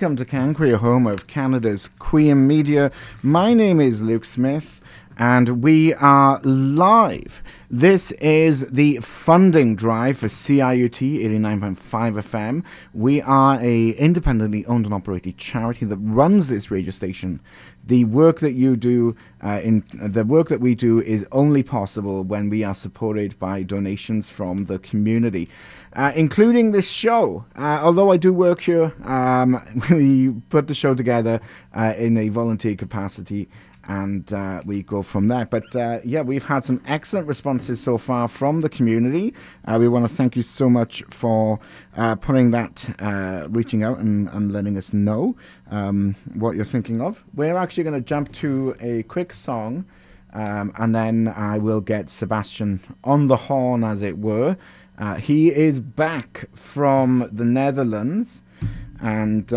welcome to Can Queer, home of Canada's queer media. My name is Luke Smith, and we are live. This is the funding drive for CIUT 89.5 FM. We are a independently owned and operated charity that runs this radio station the work that you do uh, in the work that we do is only possible when we are supported by donations from the community, uh, including this show. Uh, although I do work here, um, we put the show together uh, in a volunteer capacity and uh, we go from there. But uh, yeah, we've had some excellent responses so far from the community. Uh, we want to thank you so much for uh, putting that, uh, reaching out and, and, letting us know um, what you're thinking of. We're actually going to jump to a quick song. Um, and then I will get Sebastien on the horn, as it were. Uh, he is back from the Netherlands, and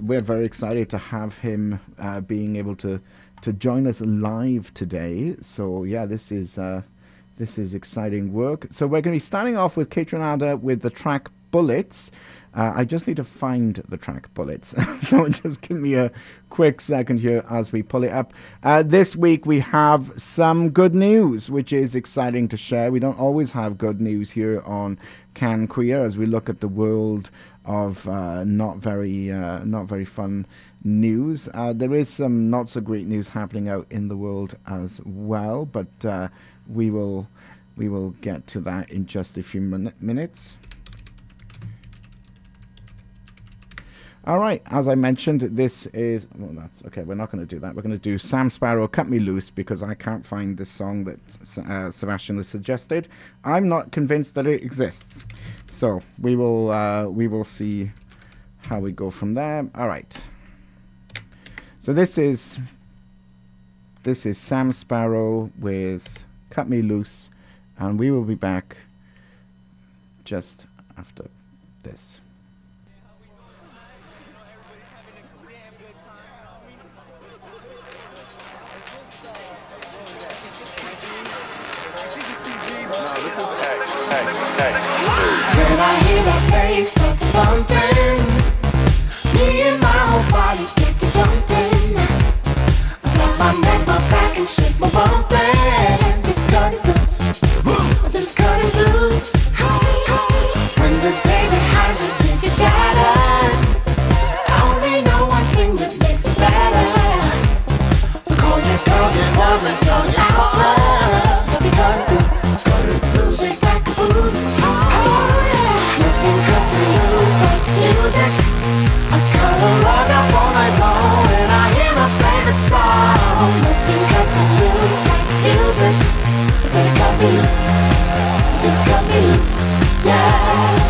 we're very excited to have him being able to to join us live today. So yeah, this is uh, this is exciting work. So we're going to be starting off with Kaytranada with the track Bullets. Uh, I just need to find the track Bullets. so just give me a quick second here as we pull it up. Uh, this week we have some good news, which is exciting to share. We don't always have good news here on Can Queer as we look at the world of uh, not very uh, not very fun news. Uh, there is some not so great news happening out in the world as well, but uh, we will we will get to that in just a few min- minutes. All right, as I mentioned, this is well. That's okay. We're not going to do that. We're going to do Sam Sparro, "Cut Me Loose," because I can't find this song that uh, Sebastien has suggested. I'm not convinced that it exists, so we will uh, we will see how we go from there. All right. So this is this is Sam Sparro with Cut Me Loose, and we will be back just after this. When I hear bass start pumping, me and my whole body. Shake my bump and just cut it loose. Just cut it loose. Just cut me loose, yeah.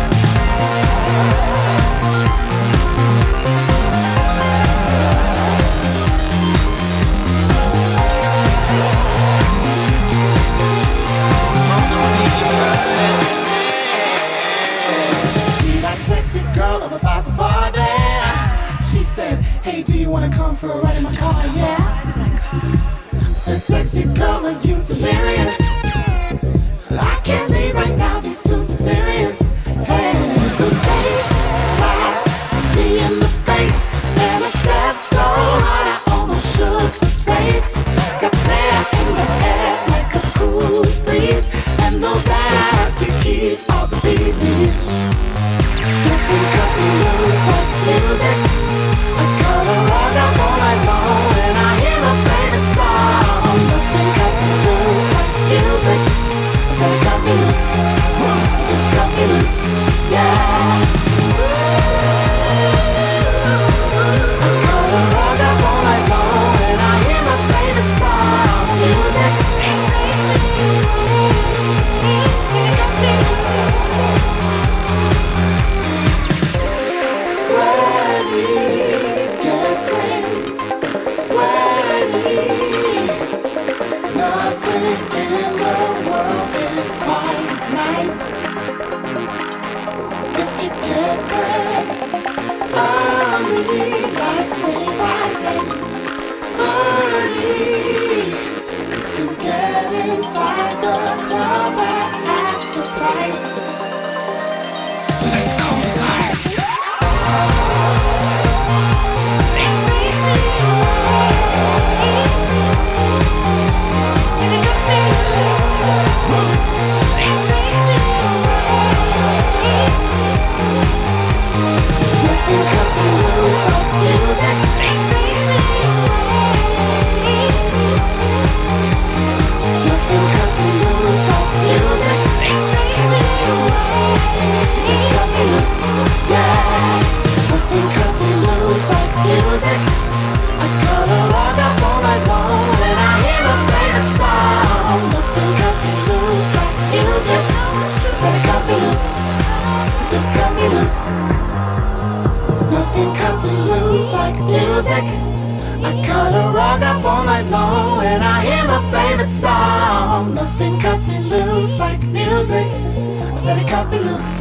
Said it cut me loose.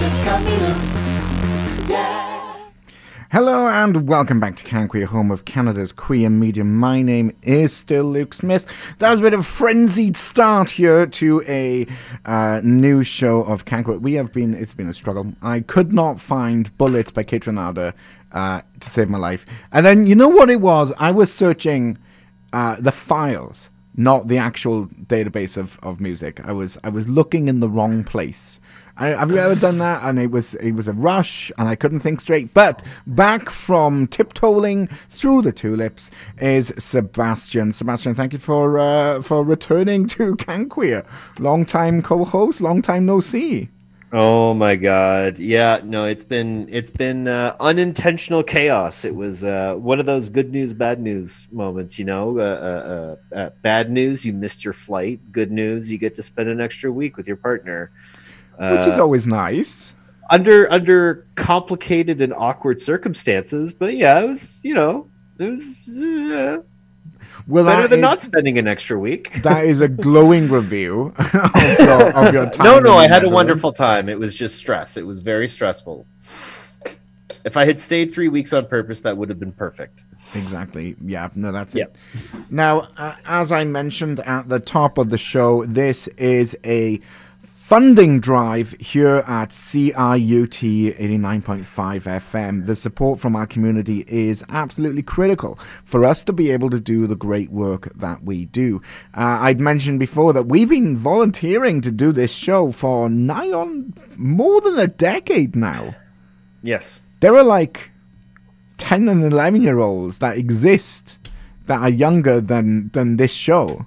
Just cut me loose. Yeah. Hello and welcome back to Can Queer, home of Canada's queer media. My name is still Luke Smith. That was a bit of a frenzied start here to a uh, new show of Can Queer. We have been, it's been a struggle. I could not find Bullets by Kaytranada uh, to save my life. And then, you know what it was? I was searching uh, the files, not the actual database of, of music. I was, I was looking in the wrong place. I, have you ever done that? And it was it was a rush, and I couldn't think straight. But back from tiptoeing through the tulips is Sebastien. Sebastien, thank you for uh, for returning to Canqueer. Long time co-host, long time no see. Oh my god. Yeah, no, it's been it's been uh, unintentional chaos. It was uh, one of those good news bad news moments, you know. Uh, uh, uh bad news, you missed your flight. Good news, you get to spend an extra week with your partner which is uh, always nice. Under under complicated and awkward circumstances, but yeah, it was you know it was uh, well, better than not spending an extra week. That is a glowing review of your, of your time. No, no, I had a wonderful time. It was just stress. It was very stressful. If I had stayed three weeks on purpose, that would have been perfect. Exactly. Yeah. No, that's it. Now, uh, as I mentioned at the top of the show, this is a funding drive here at CIUT 89.5 FM. The support from our community is absolutely critical for us to be able to do the great work that we do. Uh, I'd mentioned before that we've been volunteering to do this show for nigh on more than a decade now. Yes. There are like 10 and 11 year olds that exist that are younger than, than this show.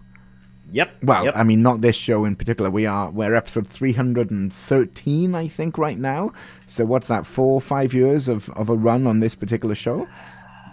Yep. Well, yep. I mean, not this show in particular. We are we're episode three hundred and thirteen, I think, right now. So what's that? Four, five years of of a run on this particular show.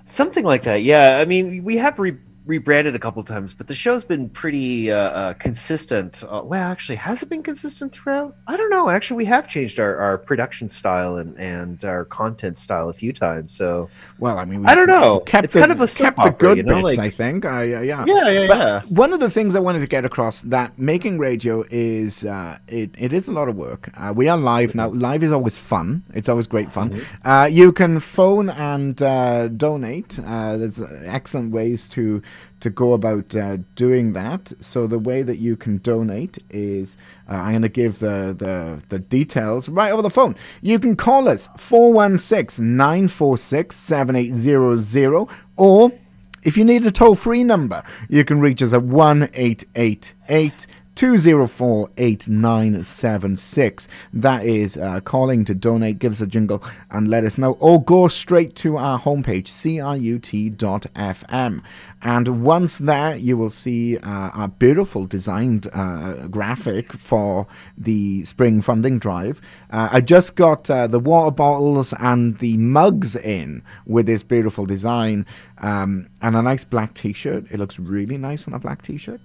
Something like that. Yeah. I mean, we have re- rebranded a couple times, but the show's been pretty uh, uh, consistent. Uh, well, actually, has it been consistent throughout? I don't know. Actually, we have changed our, our production style and, and our content style a few times. So, well, I mean, I don't know. Kept it's the, kind of a kept opera, the good you know? bits. Like, I think. Yeah, yeah, yeah, but yeah. One of the things I wanted to get across that making radio is uh, it, it is a lot of work. Uh, we are live now. Live is always fun. It's always great fun. Mm-hmm. Uh, you can phone and donate. there's excellent ways to to go about uh, doing that. So the way that you can donate is uh, I'm going to give the, the, the details right over the phone. You can call us 416 946 7800 or if you need a toll free number, you can reach us at 1 888 204 8976. That is uh, calling to donate. Give us a jingle and let us know. Or go straight to our homepage, ciut.fm. And once there, you will see uh, a beautiful designed uh, graphic for the spring funding drive. Uh, I just got uh, the water bottles and the mugs in with this beautiful design um, and a nice black t shirt. It looks really nice on a black t shirt.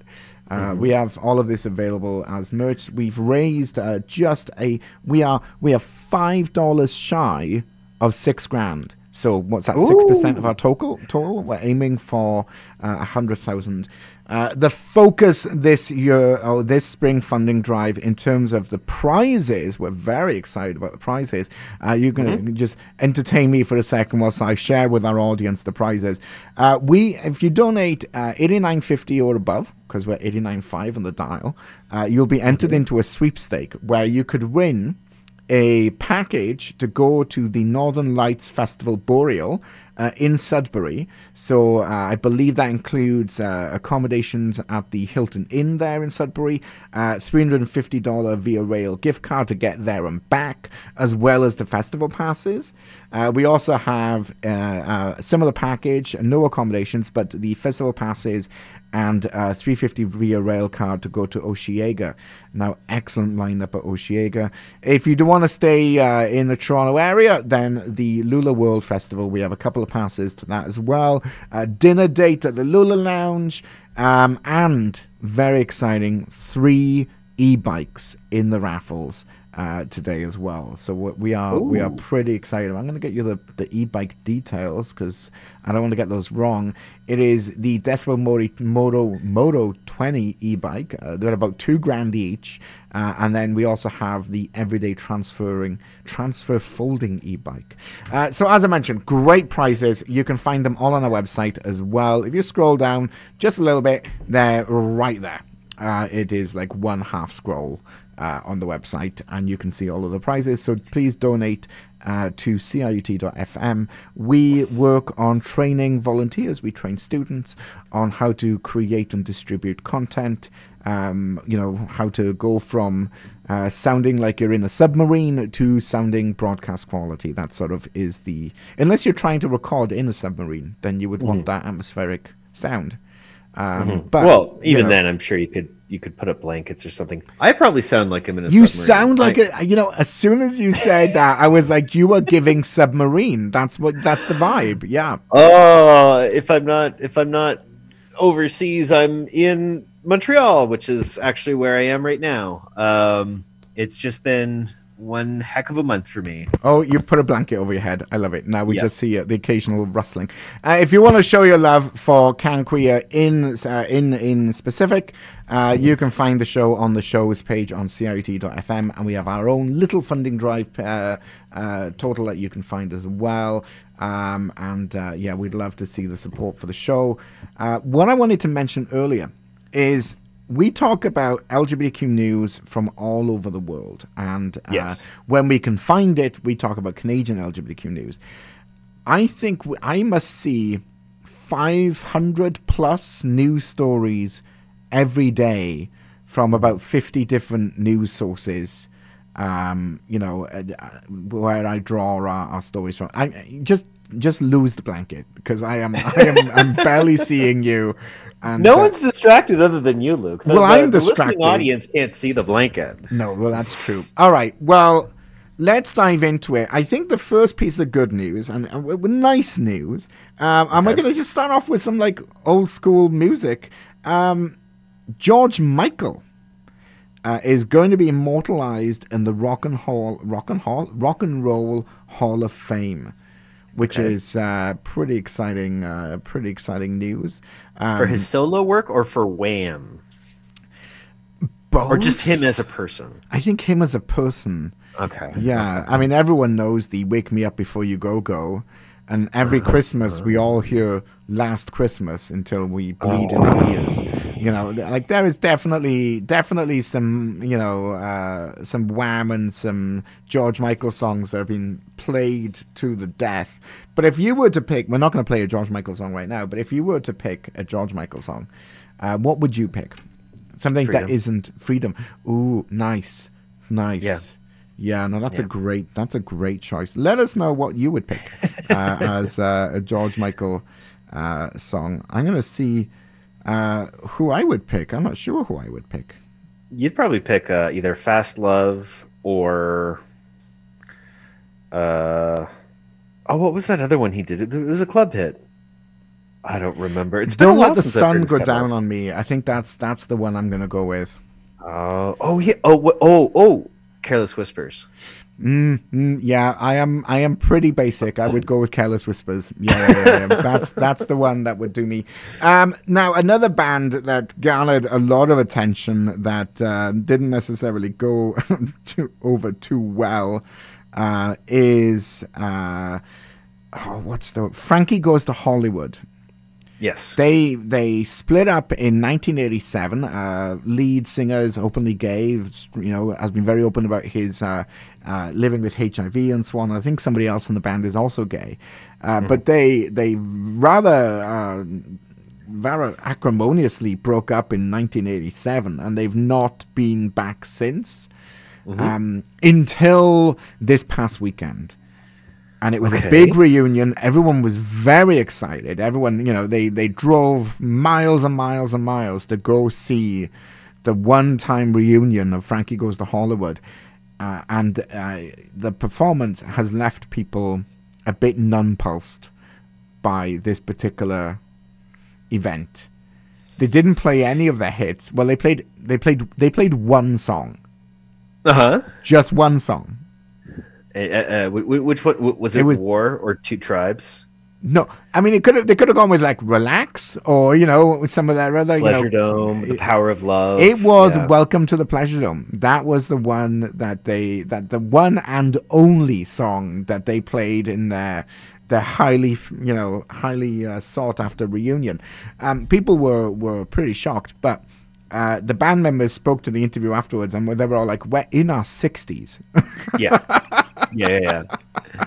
Uh, mm-hmm. We have all of this available as merch. We've raised uh, just a we are we are five dollars shy of six grand. So what's that? Six percent of our total. Total. We're aiming for uh, a uh, hundred thousand. Uh, the focus this year or this spring funding drive in terms of the prizes, we're very excited about the prizes. Uh, you're going to mm-hmm. just entertain me for a second whilst I share with our audience the prizes. Uh, we, if you donate uh, 89.50 or above, because we're 89.5 on the dial, uh, you'll be entered mm-hmm. into a sweepstake where you could win a package to go to the Northern Lights Festival Boreal uh, in Sudbury. So uh, I believe that includes uh, accommodations at the Hilton Inn there in Sudbury, uh, $350 via rail gift card to get there and back, as well as the festival passes. Uh, we also have uh, a similar package, no accommodations, but the festival passes and uh, 350 via rail card to go to Osheaga. Now, excellent lineup at Osheaga. If you do want to stay uh, in the Toronto area, then the Lula World Festival, we have a couple of passes to that as well. A dinner date at the Lula Lounge, um, and very exciting, three e bikes in the raffles. Uh, today as well. So we- we are we are pretty excited. I'm going to get you the, the e-bike details because I don't want to get those wrong. It is the Decibel Moto Moto, Moto 20 e-bike. Uh, they're about two grand each, uh, and then we also have the everyday transferring transfer folding e-bike. Uh, so as I mentioned, great prices. You can find them all on our website as well. If you scroll down just a little bit, they're right there. Uh, it is like one half scroll uh, on the website, and you can see all of the prizes. So please donate uh, to CIUT.fm. We work on training volunteers. We train students on how to create and distribute content. Um, you know how to go from uh, sounding like you're in a submarine to sounding broadcast quality. That sort of is the unless you're trying to record in a submarine, then you would want that atmospheric sound. Um, But well, you even know. then, I'm sure you could you could put up blankets or something. I probably sound like I'm in a. You submarine. sound like I- a, you know. As soon as you said that, I was like, you are giving submarine. That's what. That's the vibe. Yeah. Oh, if I'm not if I'm not overseas, I'm in Montreal, which is actually where I am right now. Um, it's just been one heck of a month for me. Oh, you put a blanket over your head. I love it. Now we Yeah. just see uh, the occasional rustling. Uh, if you want to show your love for Can Queer in uh, in in specific, uh, you can find the show on the shows page on CIUT.fm, and we have our own little funding drive uh, uh, total that you can find as well. Um, and uh, yeah, we'd love to see the support for the show. Uh, what I wanted to mention earlier is we talk about LGBTQ news from all over the world, and uh, Yes. when we can find it, we talk about Canadian LGBTQ news. I think w- I must see 500 plus news stories every day from about 50 different news sources. Um, you know, uh, uh, where I draw our, our stories from. I just just lose the blanket because I am I am I'm barely seeing you. And, No uh, one's distracted other than you, Luke. The, Well, the- I'm the distracted. audience can't see the blanket. No, well, that's true. All right. Well, let's dive into it. I think the first piece of good news and, and w- nice news, um, and we're going to just start off with some like old school music. Um, George Michael uh, is going to be immortalized in the Rock and Hall, Rock and Hall, Rock and Roll Hall of Fame. Which Okay. is uh, pretty exciting, uh, pretty exciting news. Um, For his solo work or for Wham? Or just him as a person? I think him as a person. Okay. Yeah, I mean, everyone knows the "Wake Me Up Before You Go Go," and every Christmas we all hear "Last Christmas" until we bleed in the ears. You know, like there is definitely, definitely some, you know, uh, some Wham and some George Michael songs that have been played to the death. But if you were to pick, we're not going to play a George Michael song right now. But if you were to pick a George Michael song, uh, what would you pick? Something that Freedom. isn't freedom. Ooh, nice, nice. Yeah. Yeah, no, that's a great that's a great choice. Let us know what you would pick uh, as uh, a George Michael uh, song. I'm gonna see uh, who I would pick. I'm not sure who I would pick. You'd probably pick uh, either Fast Love or. Uh, oh, what was that other one he did? It was a club hit. I don't remember. It's Don't let the sun go down on me. I think that's that's the one I'm gonna go with. Oh, oh yeah. Oh, oh, oh. Careless Whispers. Mm, mm, yeah, I am. I am pretty basic. I would go with Careless Whispers. Yeah, yeah, yeah, yeah. that's that's the one that would do me. Um, now another band that garnered a lot of attention that uh, didn't necessarily go too, over too well uh, is uh, oh, what's the Frankie Goes to Hollywood. Yes. They they split up in 1987. Uh, lead singer is openly gay. You know, has been very open about his uh, uh, living with HIV and so on. I think somebody else in the band is also gay, uh, but they they rather. Uh, very acrimoniously broke up in 1987 and they've not been back since um, until this past weekend and it was a big reunion. Everyone was very excited. Everyone, you know, they they drove miles and miles and miles to go see the one-time reunion of Frankie Goes to Hollywood, uh, and uh, the performance has left people a bit nonplussed by this particular event. They didn't play any of their hits. Well, they played they played they played one song Uh huh. Just one song. Uh, uh, wh- wh- which one was it? It was- War or Two Tribes? No, I mean it could have they could have gone with like relax or you know with some of that other you Pleasure know. Dome, The Power of Love. It was yeah. Welcome to the Pleasure Dome. That was the one that they that the one and only song that they played in their their highly you know highly uh, sought after reunion. Um, people were were pretty shocked, but. Uh, the band members spoke to the interview afterwards, and they were all like, "We're in our 60s. yeah. Yeah, yeah, yeah.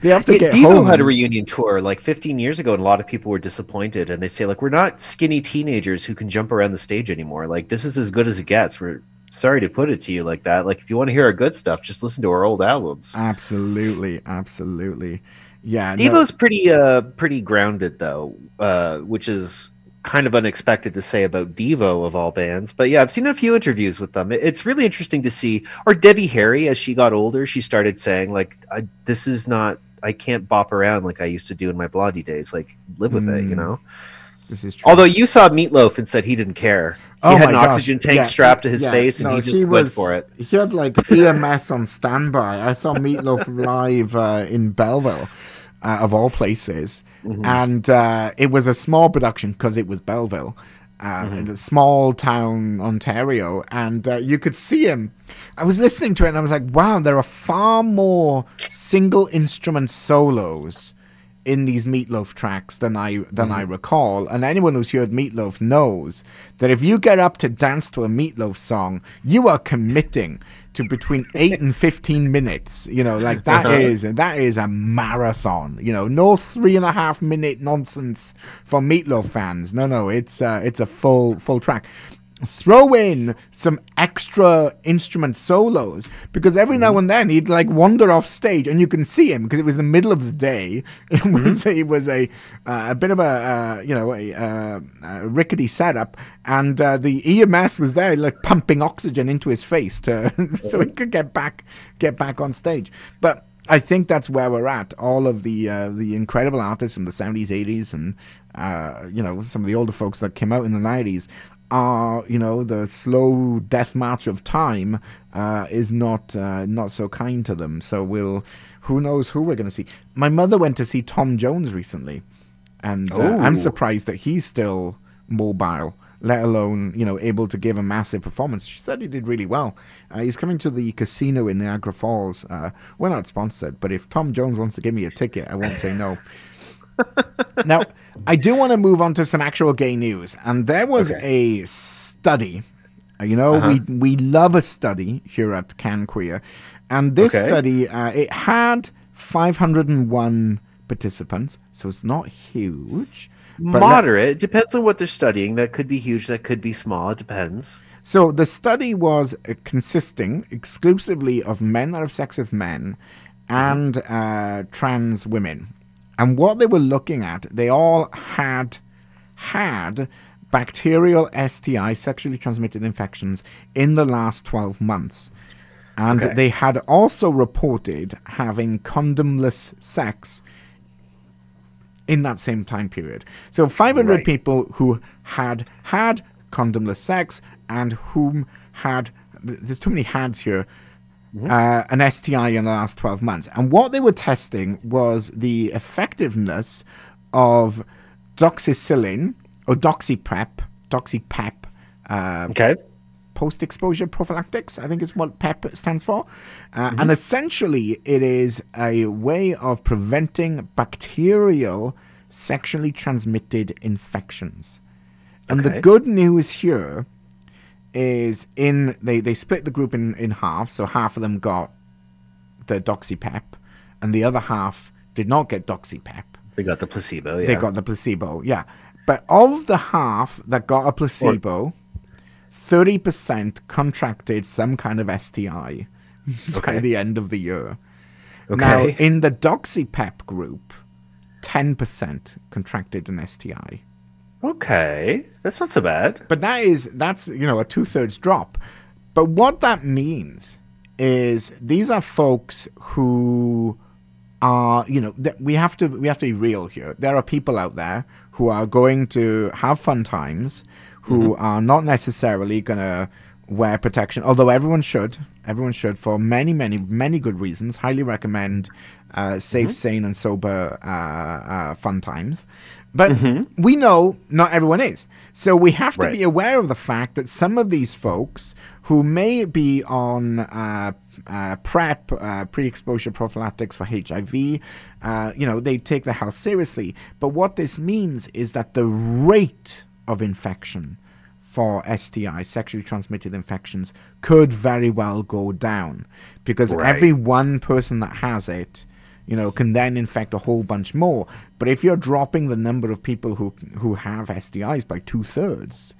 they have to Yeah, get Devo home." had a reunion tour like 15 years ago, and a lot of people were disappointed. And they say, like, we're not skinny teenagers who can jump around the stage anymore. Like, this is as good as it gets. We're sorry to put it to you like that. Like, if you want to hear our good stuff, just listen to our old albums. absolutely, absolutely, yeah. no- Devo's pretty, uh, pretty grounded though, uh, which is kind of unexpected to say about Devo of all bands. But yeah, I've seen a few interviews with them. It's really interesting to see. Or Debbie Harry, as she got older, she started saying like, I, "This is not." I can't bop around like I used to do in my Blondie days. Like, live with it, you Mm. know. this is true. Although you saw Meatloaf and said he didn't care. He Oh had an gosh, oxygen tank yeah, strapped to his yeah, face, and no, he just went was- for it. He had like EMS on standby. I saw Meatloaf live uh, in Belleville, uh, of all places, Mm-hmm. and uh, it was a small production because it was Belleville, uh, Mm-hmm. in a small town, Ontario, and uh, you could see him. I was listening to it, and I was like, "Wow, there are far more single instrument solos." in these Meatloaf tracks than I than I recall. And anyone who's heard Meatloaf knows that if you get up to dance to a Meatloaf song, you are committing to between eight and fifteen minutes. You know, like that is that is a marathon. You know, no three and a half minute nonsense for Meatloaf fans. No, no, it's uh, it's a full full track. Throw in some extra instrument solos because every now and then he'd like wander off stage and you can see him because it was the middle of the day. It was it was a uh, a bit of a uh, you know a, uh, a rickety setup and uh, the EMS was there like pumping oxygen into his face to so he could get back get back on stage. But I think that's where we're at. All of the uh, the incredible artists from the seventies, eighties, and uh, you know some of the older folks that came out in the nineties are you know the slow death march of time uh, is not uh, not so kind to them. So we'll who knows who we're going to see. My mother went to see Tom Jones recently, and uh, I'm surprised that he's still mobile. Let alone, you know, able to give a massive performance. She said he did really well. Uh, he's coming to the casino in Niagara Falls. Uh, we're not sponsored, but if Tom Jones wants to give me a ticket, I won't say no. now, I do want to move on to some actual gay news, and there was a study. Uh, You know, we we love a study here at Can Queer, and this Okay. study uh, it had 501 participants, so it's not huge. let- Moderate. It depends on what they're studying. That could be huge. That could be small. It depends. So the study was uh, consisting exclusively of men that have sex with men and uh, trans women. And what they were looking at, they all had had bacterial STI, sexually transmitted infections, in the last 12 months. And Okay. they had also reported having condomless sex in that same time period. So 500 Right. people who had had condomless sex and whom had there's too many hads here uh, an STI in the last 12 months. And what they were testing was the effectiveness of doxycycline or doxyprep, doxypep, uh, Okay. post exposure prophylactics, I think is what PEP stands for. Uh, And essentially, it is a way of preventing bacterial sexually transmitted infections. And the good news here is in they, they split the group in, in half, so half of them got the doxypep, and the other half did not get doxypep. They got the placebo. Yeah. They got the placebo, yeah. But of the half that got a placebo, thirty percent contracted some kind of STI by Okay. the end of the year. Okay. Now, in the doxypep group, ten percent contracted an STI. Okay. That's not so bad. But that is that's you know a two thirds drop. But what that means is these are folks who are you know th- we have to we have to be real here. There are people out there who are going to have fun times, who are not necessarily gonna wear protection. Although everyone should, everyone should for many, many, many good reasons. Highly recommend uh, safe, Mm-hmm. sane, and sober uh, uh, fun times. But we know not everyone is. So we have to Right. be aware of the fact that some of these folks who may be on uh, uh, PrEP, uh, pre-exposure prophylactics for HIV, uh, you know, they take their health seriously. But what this means is that the rate of infection for STI, sexually transmitted infections, could very well go down because Right. every one person that has it, you know, can then infect a whole bunch more. But if you're dropping the number of people who who have STIs by two thirds,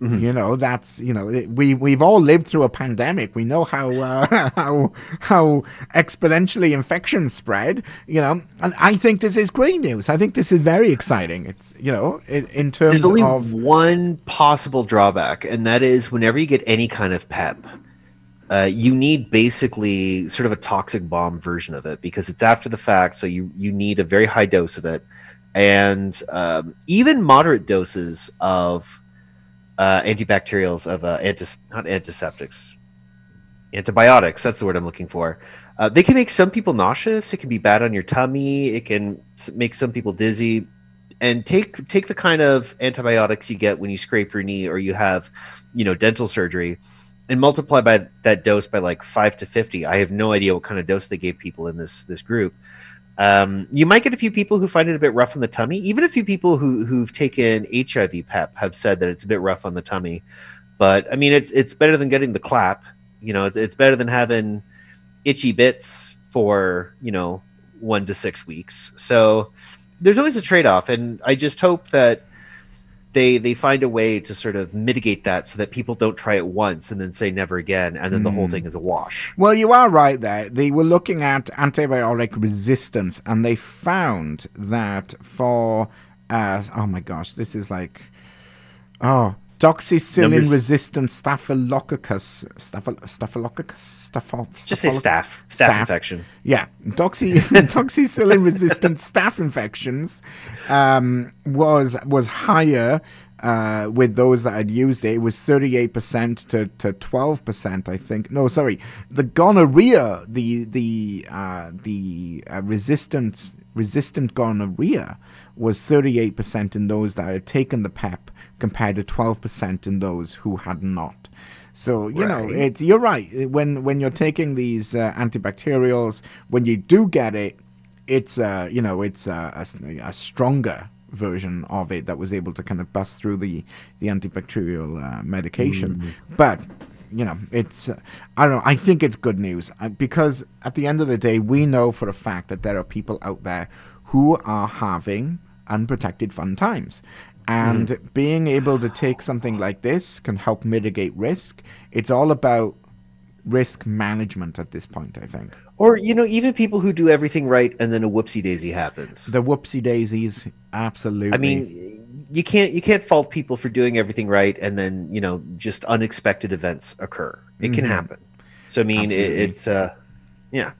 you know that's you know it- we we've all lived through a pandemic. We know how uh, how how exponentially infections spread. You know, and I think this is great news. I think this is very exciting. It's you know in, in terms There's only of one possible drawback, and that is whenever you get any kind of PEP, uh, you need basically sort of a toxic bomb version of it because it's after the fact. So you you need a very high dose of it, and um, even moderate doses of uh, antibacterials of uh, antis- not antiseptics, antibiotics. That's the word I'm looking for. Uh, they can make some people nauseous. It can be bad on your tummy. It can make some people dizzy. And take take the kind of antibiotics you get when you scrape your knee or you have, you know, dental surgery, and multiply by that dose by like five to fifty. I have no idea what kind of dose they gave people in this this group. Um, you might get a few people who find it a bit rough on the tummy. Even a few people who who've taken HIV PEP have said that it's a bit rough on the tummy. But I mean, it's it's better than getting the clap. You know, it's it's better than having itchy bits for you know one to six weeks. So there's always a trade off, and I just hope that they they find a way to sort of mitigate that so that people don't try it once and then say never again, and then the whole thing is a wash. Well, you are right there. They were looking at antibiotic resistance, and they found that for, uh, oh my gosh, this is like, oh, Numbers- resistant staphylococcus, staphylococus, staphylococcus, staphylococus. Just say staph, staph, infection. Yeah, doxy doxycycline resistant staph infections um, was was higher uh, with those that had used it. It was thirty eight percent to to twelve percent, I think. No, sorry, the gonorrhea, the the uh, the uh, resistant resistant gonorrhea was thirty eight percent in those that had taken the PEP, compared to twelve percent in those who had not. So you know, Right. it's you're right. When when you're taking these uh, antibacterials, when you do get it, it's uh, you know it's uh, a, s- a stronger version of it that was able to kind of bust through the the antibacterial uh, medication. But you know, it's uh, I don't know. I think it's good news uh, because at the end of the day, we know for a fact that there are people out there who are having unprotected fun times. And being able to take something like this can help mitigate risk. It's all about risk management at this point, I think. Or you know, even people who do everything right and then a whoopsie daisy happens. The whoopsie daisies, absolutely. I mean, you can't you can't fault people for doing everything right and then you know just unexpected events occur. It can happen. So I mean, it, it's uh, yeah.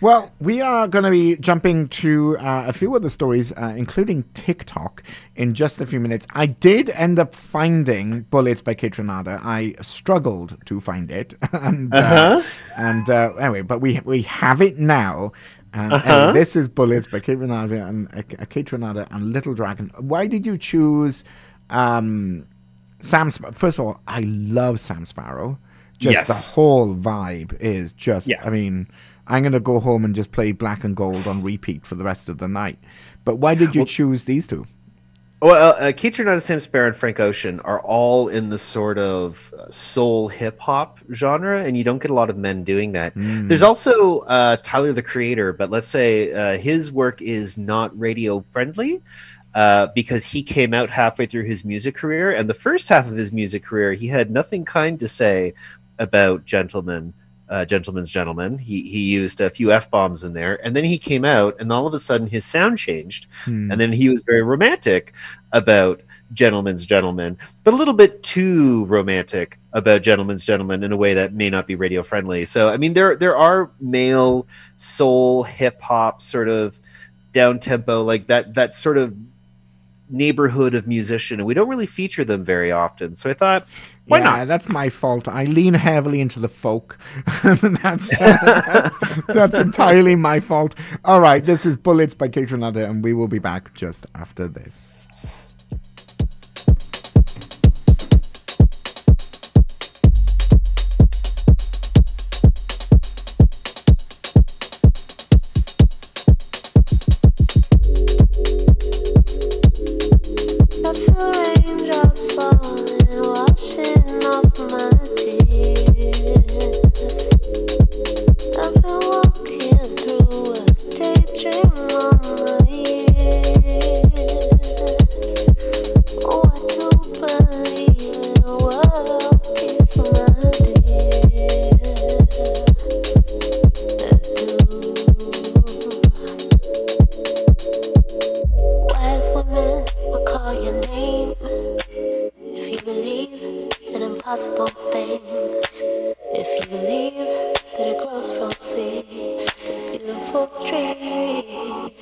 Well, we are going to be jumping to uh, a few other stories, uh, including TikTok, in just a few minutes. I did end up finding Bullets by Kaytranada. I struggled to find it, and uh, and uh, anyway, but we we have it now. And anyway, this is Bullets by Kaytranada and uh, Kaytranada and Little Dragon. Why did you choose um, Sam? Sp- First of all, I love Sam Sparro. Just Yes. the whole vibe is just. Yeah. I mean, I'm gonna go home and just play Black and Gold on repeat for the rest of the night. But why did you choose these two? Well, uh, uh, Kaytranada, Sam Sparro, and Frank Ocean are all in the sort of uh, soul hip hop genre, and you don't get a lot of men doing that. There's also uh, Tyler the Creator, but let's say uh, his work is not radio friendly uh, because he came out halfway through his music career, and the first half of his music career, he had nothing kind to say about gentlemen. Uh, gentleman's gentleman. He he used a few f bombs in there, and then he came out, and all of a sudden his sound changed, and then he was very romantic about gentleman's gentleman, but a little bit too romantic about gentleman's gentleman in a way that may not be radio friendly. So I mean, there there are male soul hip hop sort of down tempo like that that sort of neighborhood of musician, and we don't really feature them very often. So I thought, why yeah, not? that's my fault. I lean heavily into the folk. that's, that's that's entirely my fault. All right, this is Bullets by Kaytranada, and we will be back just after this. Impossible things. If you believe that it grows from seed, a beautiful tree.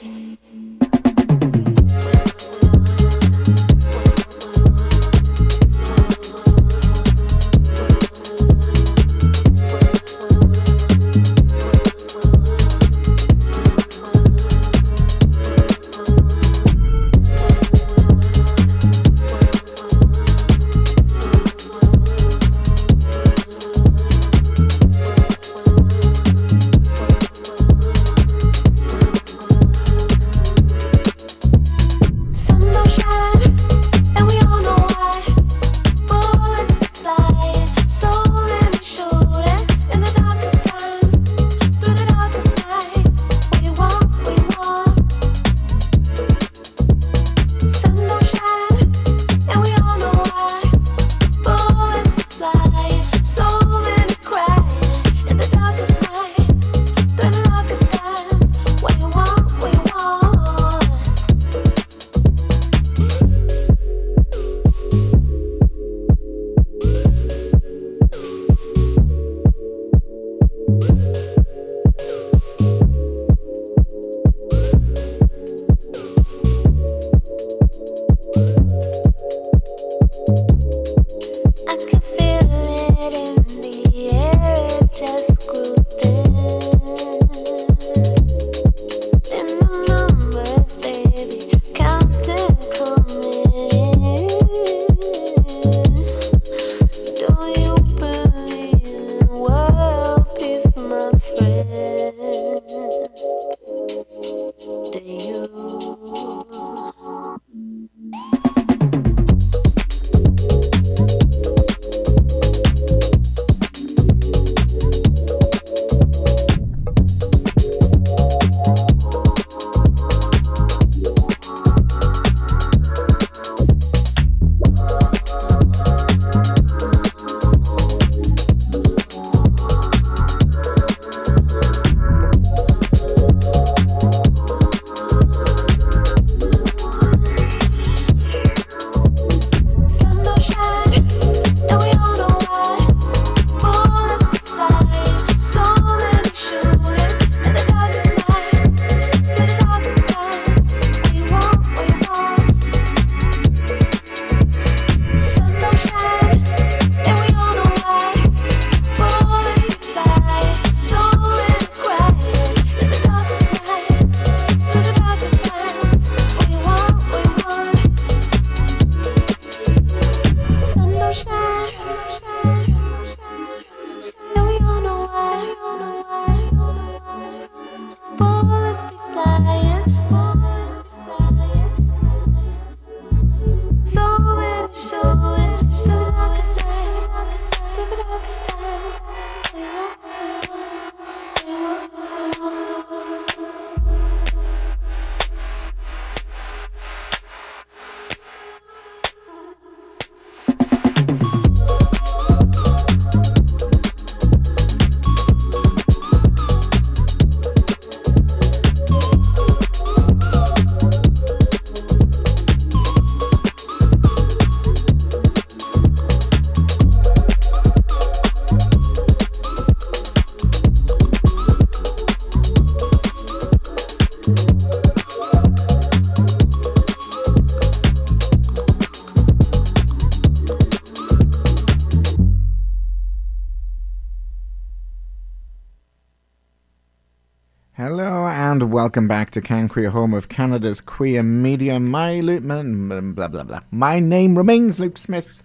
Welcome back to CanQueer, home of Canada's queer media. My blah blah blah. My name remains Luke Smith,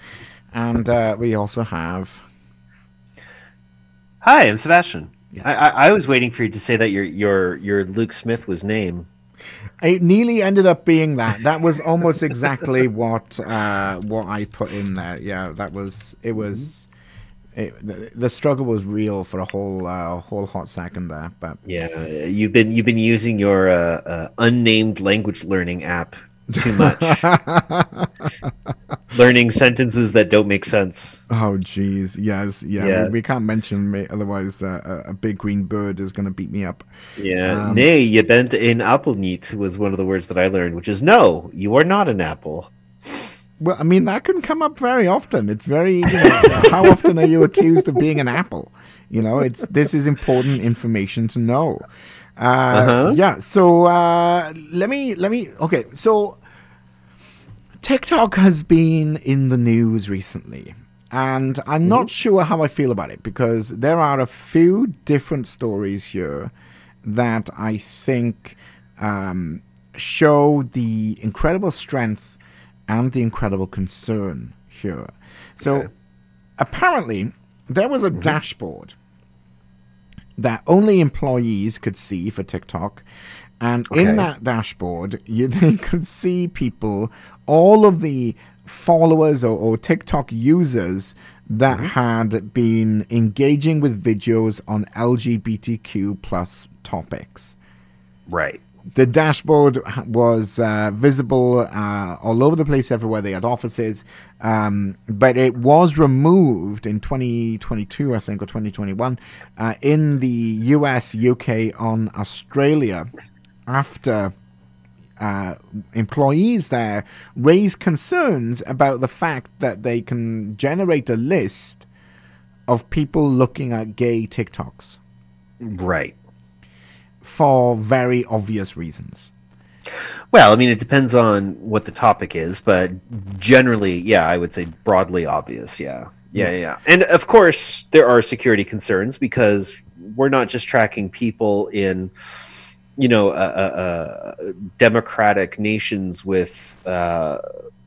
and uh, we also have. Hi, I'm Sebastien. I, I, I was waiting for you to say that your your your Luke Smith was name. It nearly ended up being that. That was almost exactly what uh, what I put in there. Yeah, that was. It was. It, the, struggle was real for a whole uh, whole hot second there, but Yeah, you've been you've been using your uh, uh, unnamed language learning app too much, learning sentences that don't make sense. oh geez, yes, yeah, Yeah. We, we can't mention me, otherwise uh, a a big green bird is going to beat me up. Yeah, nee, je bent in apple niet was one of the words that I learned, which is no, you are not an apple. Well, I mean that can come up very often. It's very you know, how often are you accused of being an apple? You know, it's this is important information to know. Uh, Uh-huh. Yeah. So uh, let me let me. Okay. So TikTok has been in the news recently, and I'm not sure how I feel about it because there are a few different stories here that I think um, show the incredible strength and the incredible concern here. So Okay. apparently, there was a mm-hmm. dashboard that only employees could see for TikTok. And Okay. in that dashboard, you they could see people, all of the followers or, or TikTok users that mm-hmm. had been engaging with videos on LGBTQ plus topics Right. The dashboard was uh, visible uh, all over the place everywhere they had offices um, but it was removed in 2022 i think or 2021 uh, in the us uk on australia after uh, employees there raised concerns about the fact that they can generate a list of people looking at gay tiktoks Right. For very obvious reasons Well, I mean, it depends on what the topic is, but generally, yeah, I would say broadly obvious. Yeah. Yeah. Yeah. And of course, there are security concerns because we're not just tracking people in, you know, uh, uh, uh, democratic nations with uh,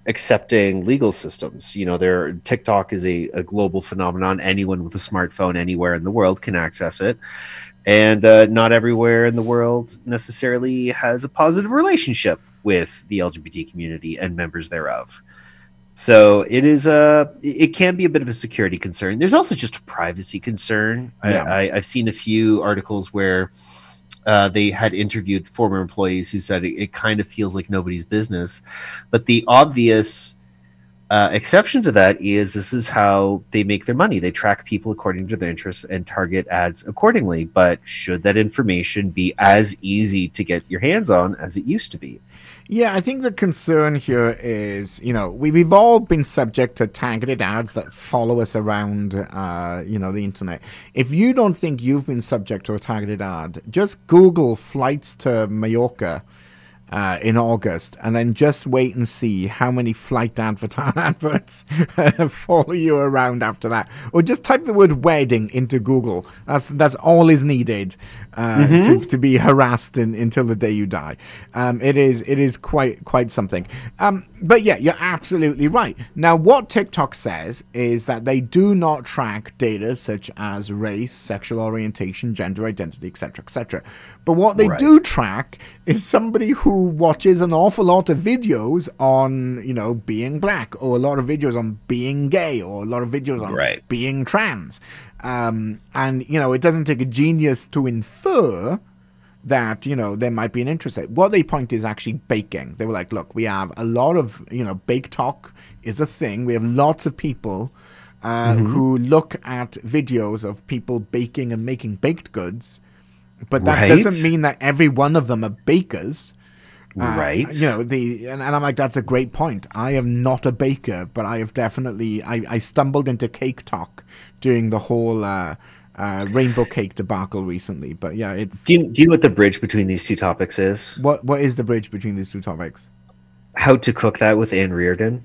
accepting legal systems. You know, there TikTok is a, a global phenomenon. Anyone with a smartphone anywhere in the world can access it and uh, not everywhere in the world necessarily has a positive relationship with the LGBT community and members thereof. So it is a it can be a bit of a security concern. There's also just a privacy concern. Yeah. I, I've seen a few articles where uh, they had interviewed former employees who said it, it kind of feels like nobody's business. But the obvious uh, exception to that is this is how they make their money. They track people according to their interests and target ads accordingly. But should that information be as easy to get your hands on as it used to be? Yeah, I think the concern here is, you know, we, we've all been subject to targeted ads that follow us around, uh, you know, the internet. If you don't think you've been subject to a targeted ad, just Google flights to Mallorca uh, in August, and then just wait and see how many flight advert- adverts follow you around after that. Or just type the word wedding into Google. That's that's all is needed uh, to, to be harassed in, until the day you die. Um, it is it is quite quite something. Um, but yeah, you're absolutely right. Now, what TikTok says is that they do not track data such as race, sexual orientation, gender identity, etc., etc. But what they Right. do track is somebody who watches an awful lot of videos on, you know, being black, or a lot of videos on being gay, or a lot of videos on Right. being trans. Um, and, you know, it doesn't take a genius to infer that, you know, there might be an interest. there. What they point is actually baking. They were like, look, we have a lot of, you know, BakeTok is a thing. We have lots of people uh, who look at videos of people baking and making baked goods. But that Right. doesn't mean that every one of them are bakers. Uh, Right. You know, the and, and I'm like, that's a great point. I am not a baker, but I have definitely I, I stumbled into cake talk during the whole uh, uh, rainbow cake debacle recently. But yeah, it's Do you, do you know what the bridge between these two topics is? what what is the bridge between these two topics? How to cook that with Ann Reardon?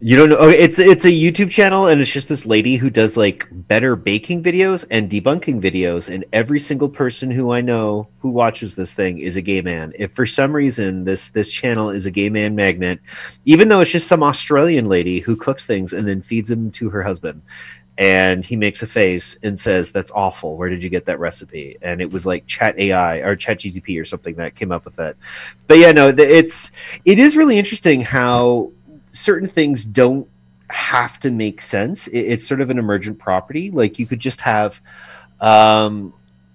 You don't know? Okay, it's it's a YouTube channel, and it's just this lady who does like better baking videos and debunking videos. And every single person who I know who watches this thing is a gay man. If for some reason this this channel is a gay man magnet, even though it's just some Australian lady who cooks things and then feeds them to her husband, and he makes a face and says, "That's awful. Where did you get that recipe?" And it was like Chat AI or Chat GTP or something that came up with that. But yeah, no, it's it is really interesting how certain things don't have to make sense. It, it's sort of an emergent property. Like you could just have, um,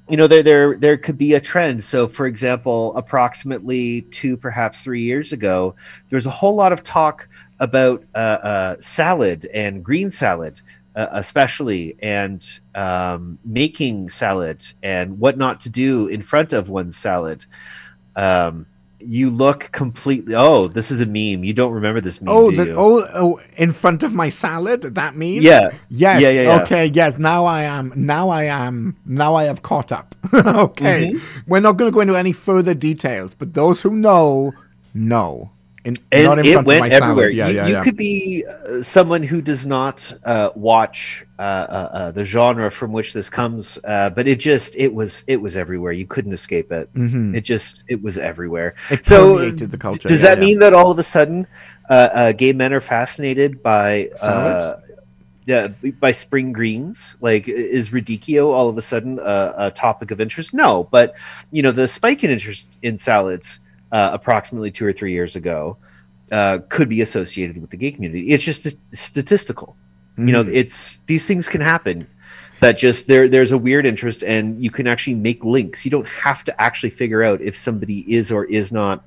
you know, there there there could be a trend. So, for example, approximately two, perhaps three years ago, there was a whole lot of talk about uh, uh, salad and green salad. Uh, especially and um, making salad and what not to do in front of one's salad. Um, you look completely. Oh, this is a meme. You don't remember this meme? Oh, the, oh, oh, in front of my salad. That meme. Yeah. Yes. Yeah, yeah, yeah. Okay. Yes. Now I am. Now I am. Now I have caught up. okay. Mm-hmm. We're not going to go into any further details, but those who know know. In, and not in it front went of my everywhere. salad. Yeah, you yeah, you yeah. could be uh, someone who does not uh, watch uh, uh, uh, the genre from which this comes, uh, but it just it was it was everywhere. You couldn't escape it. It just it was everywhere. Mm-hmm. It so the culture, Does yeah, that yeah. mean that all of a sudden, uh, uh, gay men are fascinated by Salads? Uh, yeah, by spring greens, like is radicchio all of a sudden a, a topic of interest? No, but you know the spike in interest in salads uh, approximately two or three years ago uh, could be associated with the gay community. It's just st- statistical. You know, it's these things can happen. That just there there's a weird interest, and you can actually make links. You don't have to actually figure out if somebody is or is not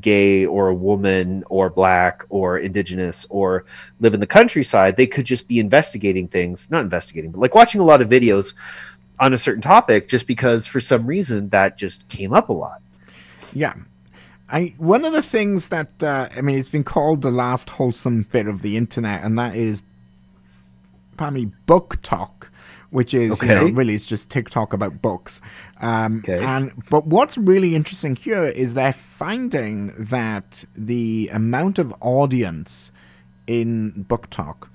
gay or a woman or black or indigenous or live in the countryside. They could just be investigating things, not investigating, but like watching a lot of videos on a certain topic just because for some reason that just came up a lot. Yeah. I one of the things that uh, I mean, it's been called the last wholesome bit of the internet, and that is, me, BookTok, which is you know, really it's just TikTok about books. Um, Okay. And but what's really interesting here is they're finding that the amount of audience in BookTok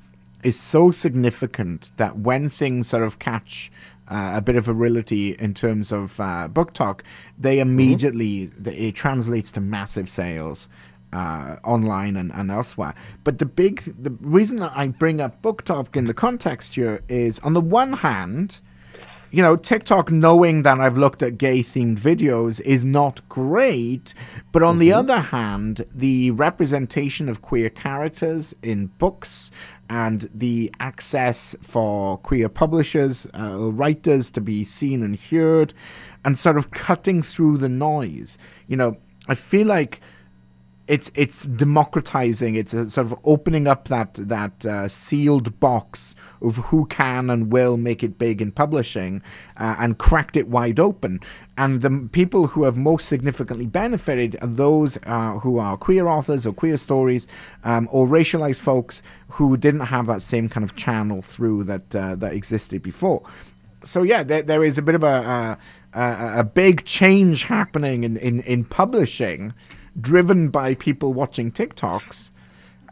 is so significant that when things sort of catch uh, a bit of virility in terms of uh, book talk, they immediately it translates to massive sales uh, online and, and elsewhere. But the big the reason that I bring up BookTok in the context here is on the one hand, you know, TikTok knowing that I've looked at gay themed videos is not great. But on the other hand, the representation of queer characters in books and the access for queer publishers, uh, writers to be seen and heard, and sort of cutting through the noise. You know, I feel like it's it's democratizing. It's sort of opening up that that uh, sealed box of who can and will make it big in publishing, uh, and cracked it wide open. And the people who have most significantly benefited are those uh, who are queer authors or queer stories, um, or racialized folks who didn't have that same kind of channel through that uh, that existed before so yeah, there, there is a bit of a a, a, a big change happening in, in, in publishing, driven by people watching TikToks,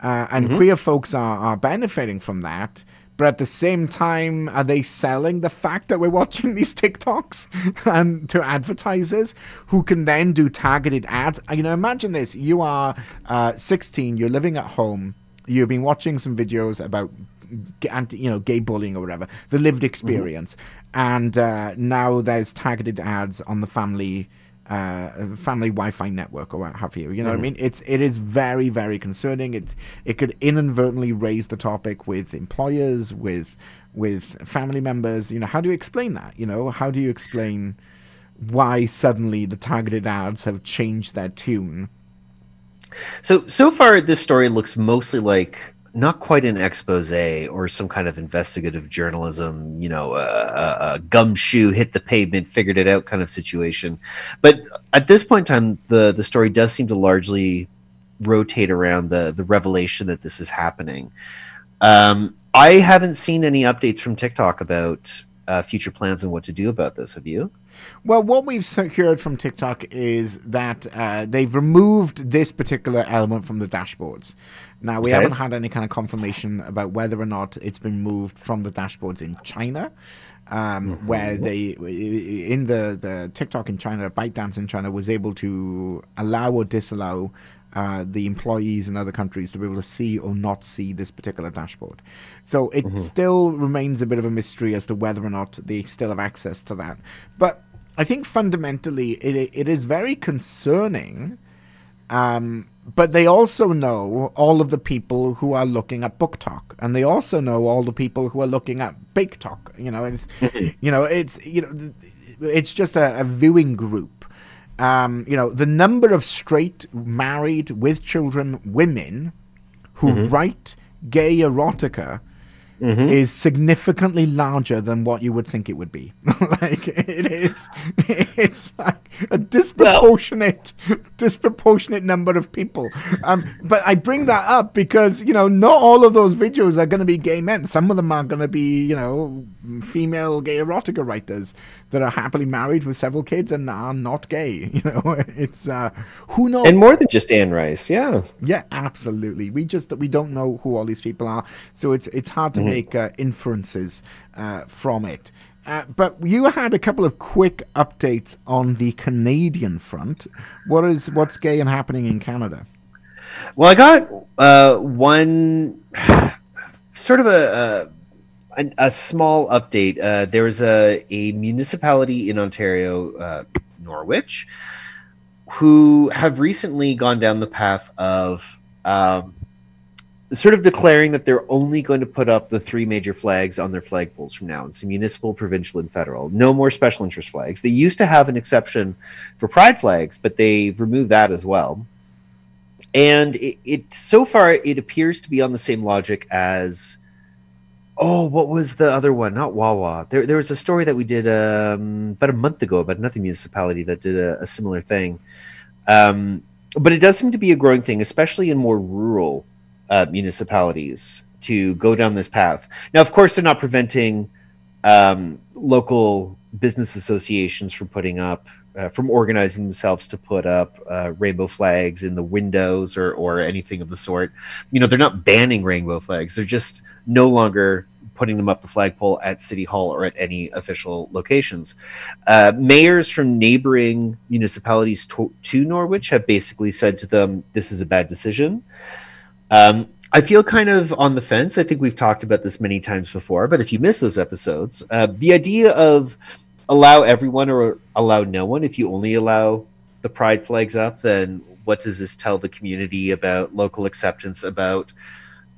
uh, and queer folks are, are benefiting from that. But at the same time, are they selling the fact that we're watching these TikToks and to advertisers who can then do targeted ads? Uh, You know, imagine this: you are uh, 16, you're living at home, you've been watching some videos about anti, you know, gay bullying or whatever, the lived experience, and uh, now there's targeted ads on the family. Uh, family Wi-Fi network or what have you. You know what I mean? It's it is very very concerning. It it could inadvertently raise the topic with employers, with with family members. You know, how do you explain that? You know, how do you explain why suddenly the targeted ads have changed their tune? So so far, this story looks mostly like not quite an expose or some kind of investigative journalism, you know, a, a, a gumshoe hit the pavement, figured it out kind of situation. But at this point in time, the the story does seem to largely rotate around the the revelation that this is happening. Um, I haven't seen any updates from TikTok about uh, future plans on what to do about this. Have you? Well, what we've secured from TikTok is that uh, they've removed this particular element from the dashboards. Now, we Okay. haven't had any kind of confirmation about whether or not it's been moved from the dashboards in China, um, where they, in the, the TikTok in China, ByteDance in China, was able to allow or disallow uh, the employees in other countries to be able to see or not see this particular dashboard. So it still remains a bit of a mystery as to whether or not they still have access to that. But I think fundamentally it, it is very concerning. Um, but they also know all of the people who are looking at BookTok, and they also know all the people who are looking at BakeTok. You know, it's you know, it's you know, it's just a, a viewing group. Um, you know, the number of straight, married, with children women who write gay erotica is significantly larger than what you would think it would be. like it is, it's like a disproportionate, disproportionate number of people. Um, but I bring that up because you know not all of those videos are going to be gay men. Some of them are going to be you know female gay erotica writers that are happily married with several kids and are not gay. You know, it's uh, who knows. And more than just Anne Rice, yeah. Yeah, absolutely. We just we don't know who all these people are, so it's it's hard to make uh, inferences uh, from it. Uh, but you had a couple of quick updates on the Canadian front. What is what's gay and happening in Canada? Well, I got uh, one sort of a, a, an- a small update. Uh, a, a municipality in Ontario, uh, Norwich, who have recently gone down the path of um, sort of declaring that they're only going to put up the three major flags on their flagpoles from now on so municipal, provincial, and federal. No more special interest flags. They used to have an exception for pride flags, but they've removed that as well and it, it so far it appears to be on the same logic as oh what was the other one? Not wawa. There, there was a story that we did um, about a month ago about another municipality that did a, a similar thing. Um, but it does seem to be a growing thing especially in more rural uh, municipalities to go down this path. Now of course they're not preventing um, local business associations from putting up uh, from organizing themselves to put up uh, rainbow flags in the windows or or anything of the sort. You know, they're not banning rainbow flags; they're just no longer putting them up the flagpole at city hall or at any official locations. Uh, mayors from neighboring municipalities to, to Norwich have basically said to them, "This is a bad decision." Um, I feel kind of on the fence. I think we've talked about this many times before, but if you miss those episodes, uh, the idea of allow everyone or allow no one, if you only allow the pride flags up, then what does this tell the community about local acceptance, about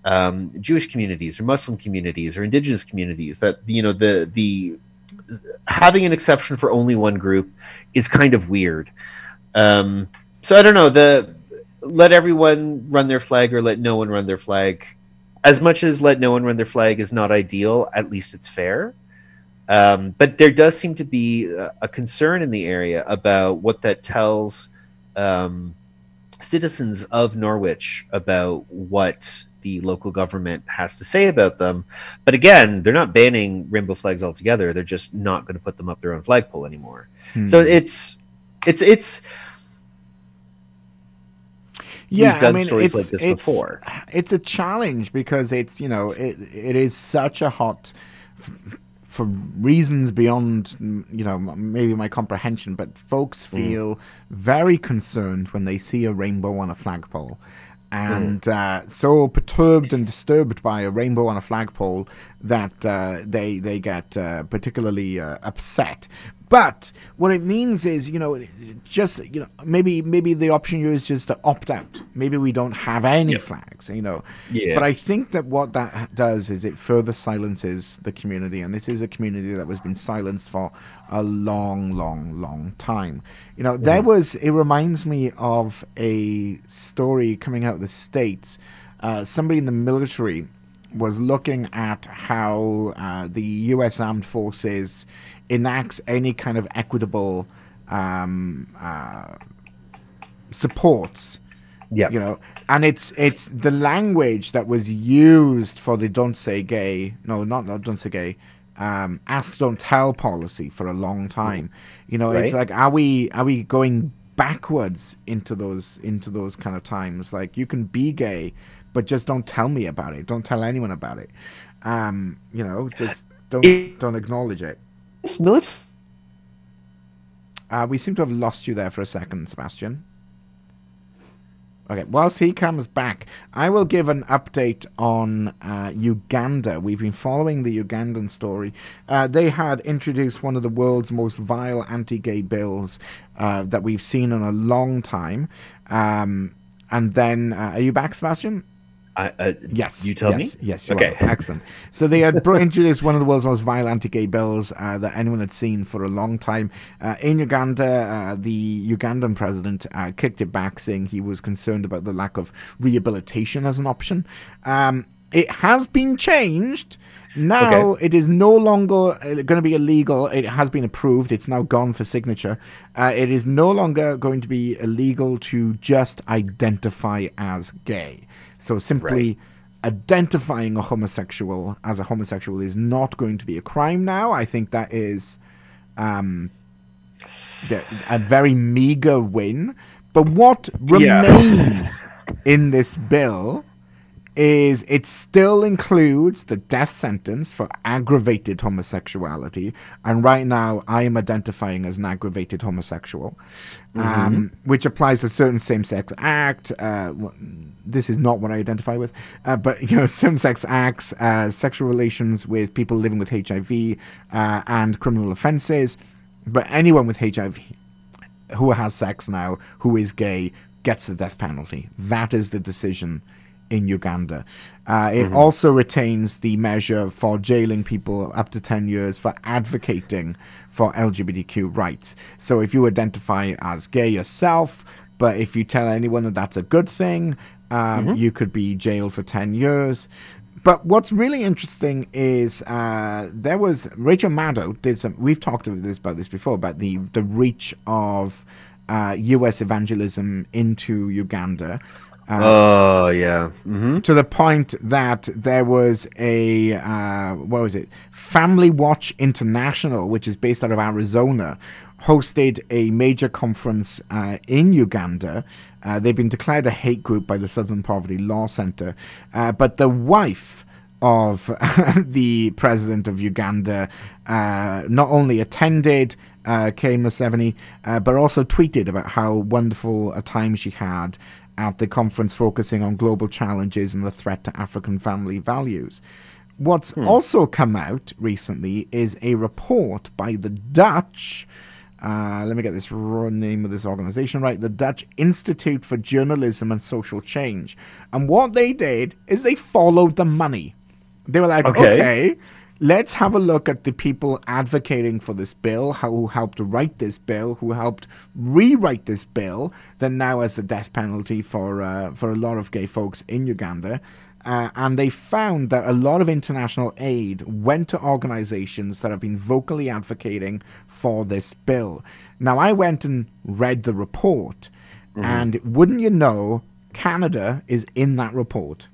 um, Jewish communities or Muslim communities or indigenous communities? That you know the the having an exception for only one group is kind of weird. Um, so I don't know the let everyone run their flag or let no one run their flag. As much as let no one run their flag is not ideal, at least it's fair. Um, but there does seem to be a, a concern in the area about what that tells um, citizens of Norwich about what the local government has to say about them. But again, they're not banning rainbow flags altogether. They're just not going to put them up their own flagpole anymore. So it's it's it's yeah, We've done I mean, stories it's, like this it's, before. It's a challenge because it's you know it it is such a hot for reasons beyond mm, you know maybe my comprehension, but folks Mm. feel very concerned when they see a rainbow on a flagpole. And Mm. uh, so perturbed and disturbed by a rainbow on a flagpole that uh, they they get uh, particularly uh, upset. But what it means is, you know, just you know, maybe maybe the option here is just to opt out. Maybe we don't have any flags, you know. Yeah. But I think that what that does is it further silences the community, and this is a community that has been silenced for a long, long, long time. You know, there was. It reminds me of a story coming out of the states. Uh, somebody in the military was looking at how uh, the U.S. Armed Forces enacts any kind of equitable um, uh, supports. Yeah. You know, and it's it's the language that was used for the "don't say gay." No, not not "don't say gay." um, ask don't tell policy for a long time. You know, it's like are we are we going backwards into those into those kind of times? Like you can be gay, but just don't tell me about it. Don't tell anyone about it. Um, you know, just don't It- don't acknowledge it. This military. Uh, we seem to have lost you there for a second, Sebastien. Okay, whilst he comes back, I will give an update on uh, Uganda. We've been following the Ugandan story. Uh, they had introduced one of the world's most vile anti gay bills uh, that we've seen in a long time. Um, and then, uh, are you back, Sebastien? I, uh, Yes. You tell yes, me. Yes, Okay. are. Excellent. So they had brought, introduced one of the world's most vile anti-gay bills uh, that anyone had seen for a long time. Uh, in Uganda, uh, the Ugandan president uh, kicked it back, saying he was concerned about the lack of rehabilitation as an option. Um, it has been changed. Now Okay. it is no longer uh, going to be illegal. It has been approved. It's now gone for signature. Uh, it is no longer going to be illegal to just identify as gay. So simply identifying a homosexual as a homosexual is not going to be a crime now. I think that is um, a very meager win. But what Yeah. remains in this bill is it still includes the death sentence for aggravated homosexuality. And right now, I am identifying as an aggravated homosexual, um, which applies to certain same sex act. Uh, this is not what I identify with, uh, but you know, same sex acts, uh, sexual relations with people living with HIV, uh, and criminal offenses. But anyone with HIV who has sex now, who is gay, gets the death penalty. That is the decision in Uganda. Uh, it also retains the measure for jailing people up to 10 years for advocating for LGBTQ rights. So if you identify as gay yourself, but if you tell anyone that that's a good thing, um, you could be jailed for 10 years. But what's really interesting is uh, there was Rachel Maddow did some. We've talked about this about this before about the the reach of uh, U.S. evangelism into Uganda. Oh yeah. hmm To the point that there was a uh, what was it? Family Watch International, which is based out of Arizona, hosted a major conference uh, in Uganda. Uh, they've been declared a hate group by the Southern Poverty Law Center, uh, but the wife of the president of Uganda uh, not only attended uh, K. Museveni, uh, but also tweeted about how wonderful a time she had at the conference focusing on global challenges and the threat to African family values. What's also come out recently is a report by the Dutch. Uh, let me get this name of this organization right. The Dutch Institute for Journalism and Social Change. And what they did is they followed the money. They were like, Okay. okay, let's have a look at the people advocating for this bill, who helped write this bill, who helped rewrite this bill that now has the death penalty for uh, for a lot of gay folks in Uganda. Uh, and they found that a lot of international aid went to organizations that have been vocally advocating for this bill. Now, I went and read the report, and wouldn't you know, Canada is in that report.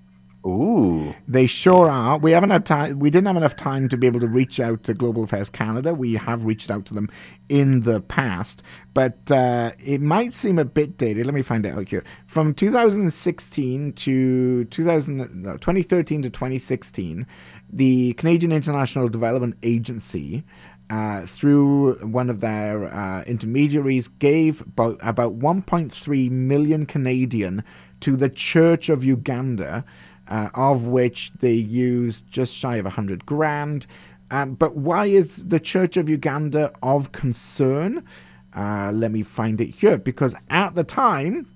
Ooh. They sure are. We haven't had time. We didn't have enough time to be able to reach out to Global Affairs Canada. We have reached out to them in the past, but uh, it might seem a bit dated. Let me find out here. From 2016 to 2000, no, 2013 to 2016, the Canadian International Development Agency. Uh, through one of their uh, intermediaries, gave about, about 1.3 million Canadian to the Church of Uganda, uh, of which they used just shy of 100 grand. Um, but why is the Church of Uganda of concern? Uh, let me find it here. Because at the time,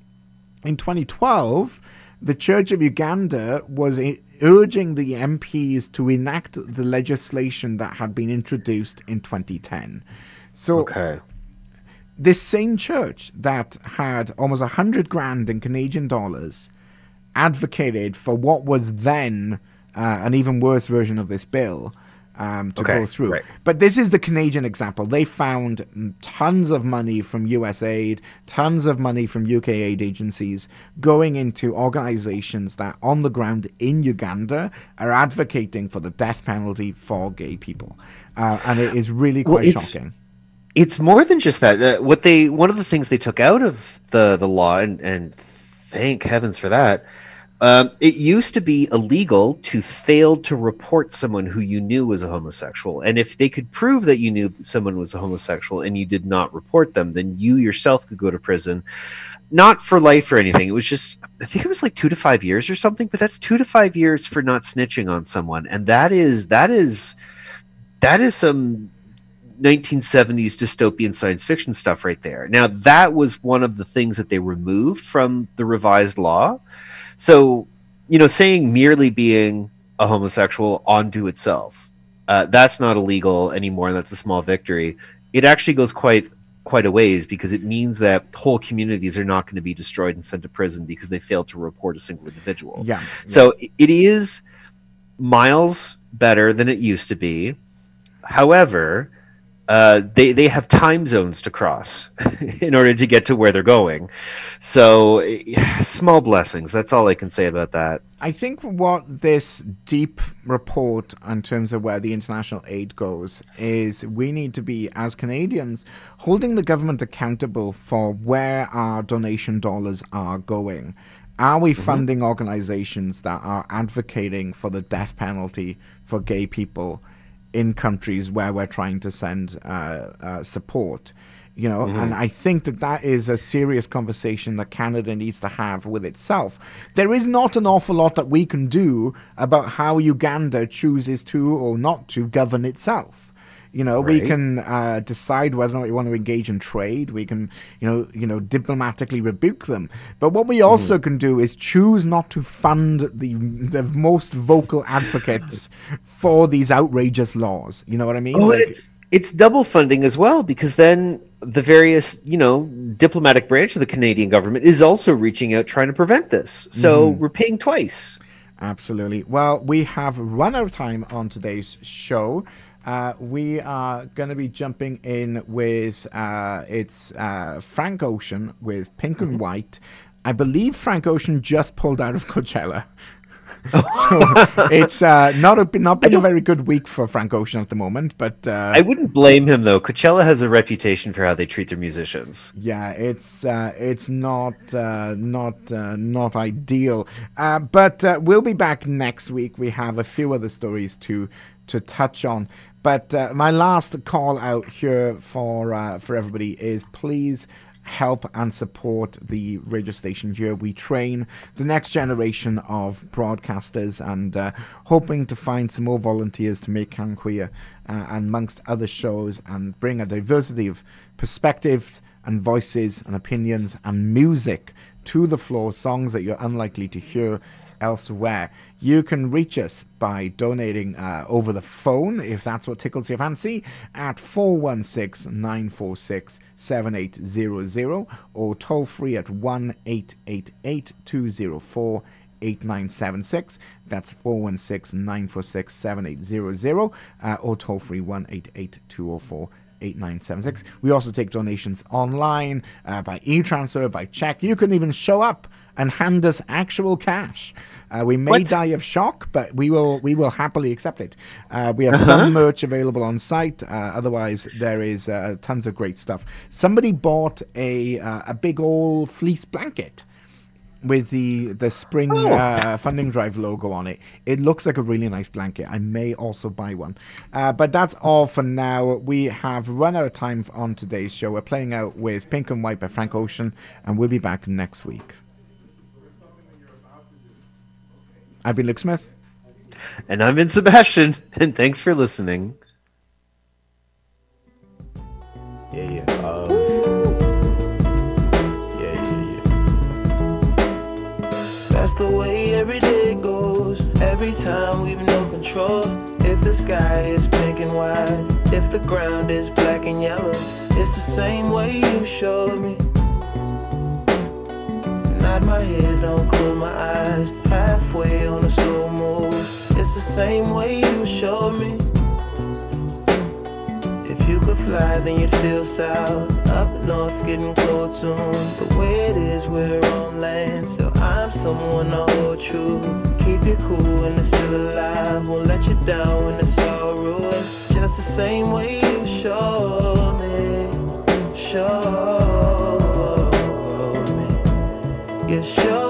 in 2012, the Church of Uganda was urging the MPs to enact the legislation that had been introduced in 2010. So Okay. this same church that had almost a hundred grand in Canadian dollars advocated for what was then uh, an even worse version of this bill um, to Okay, go through. right. But this is the Canadian example. They found tons of money from USAID, tons of money from UK aid agencies going into organizations that on the ground in Uganda are advocating for the death penalty for gay people. Uh, and it is really Well, quite it's- shocking. it's more than just that. Uh, what they one of the things they took out of the the law, and, and thank heavens for that. Um, it used to be illegal to fail to report someone who you knew was a homosexual, and if they could prove that you knew someone was a homosexual and you did not report them, then you yourself could go to prison, not for life or anything. It was just I think it was like two to five years or something, but that's two to five years for not snitching on someone, and that is that is that is some 1970s dystopian science fiction stuff right there. Now, that was one of the things that they removed from the revised law. So, you know, saying merely being a homosexual onto itself, uh, that's not illegal anymore. And that's a small victory. It actually goes quite quite a ways because it means that whole communities are not going to be destroyed and sent to prison because they failed to report a single individual. Yeah. So it is miles better than it used to be. However, uh, they they have time zones to cross in order to get to where they're going. So eh, small blessings. That's all I can say about that. I think what this deep report in terms of where the international aid goes is we need to be, as Canadians, holding the government accountable for where our donation dollars are going. Are we funding organizations that are advocating for the death penalty for gay people in countries where we're trying to send uh, uh, support? you know? And i think that that is a serious conversation that canada needs to have with itself. There is not an awful lot that we can do about how uganda chooses to or not to govern itself you know we can uh, decide whether or not we want to engage in trade we can you know you know diplomatically rebuke them but what we also can do is choose not to fund the the most vocal advocates for these outrageous laws you know what i mean Oh, Like- it's it's double funding as well because then the various you know diplomatic branch of the Canadian government is also reaching out trying to prevent this. So we're paying twice. Absolutely. Well, we have run out of time on today's show. Uh, we are going to be jumping in with uh, it's uh, Frank Ocean with Pink and White. I believe Frank Ocean just pulled out of Coachella. so it's uh, not a, not been a very good week for Frank Ocean at the moment, but uh, I wouldn't blame him though. Coachella has a reputation for how they treat their musicians. Yeah, it's uh, it's not uh, not uh, not ideal, uh, but uh, we'll be back next week. We have a few other stories to to touch on. But uh, my last call out here for uh, for everybody is please help and support the radio station here. We train the next generation of broadcasters and uh, hoping to find some more volunteers to make CanQueer uh, and amongst other shows and bring a diversity of perspectives and voices and opinions and music to the floor, songs that you're unlikely to hear elsewhere. You can reach us by donating uh, over the phone, if that's what tickles your fancy, at 416 946 7800 or toll free at 1 888 204 8976. That's 416 946 7800 uh, or toll free 1 204 8976. We also take donations online uh, by e transfer, by check. You can even show up and hand us actual cash. Uh, we may What? die of shock, but we will we will happily accept it. Uh, we have some merch available on site. Uh, otherwise, there is uh, tons of great stuff. Somebody bought a uh, a big old fleece blanket with the the spring uh, funding drive logo on it. It looks like a really nice blanket. I may also buy one. Uh, but that's all for now. We have run out of time on today's show. We're playing out with Pink and White by Frank Ocean, and we'll be back next week. I've been Luke Smith. And I'm in Sebastien, and thanks for listening. Yeah, yeah. Um, yeah, yeah, yeah. That's the way every day goes. Every time we've no control. If the sky is pink and white, if the ground is black and yellow, it's the same way you showed me. Nod my head, don't close my eyes. Halfway on a slow move. It's the same way you showed me. If you could fly, then you'd feel south. Up north's getting cold soon. The way it is, we're on land. So I'm someone to hold true. Keep you cool when it's still alive. Won't let you down when it's all ruined. Just the same way you showed me. Showed You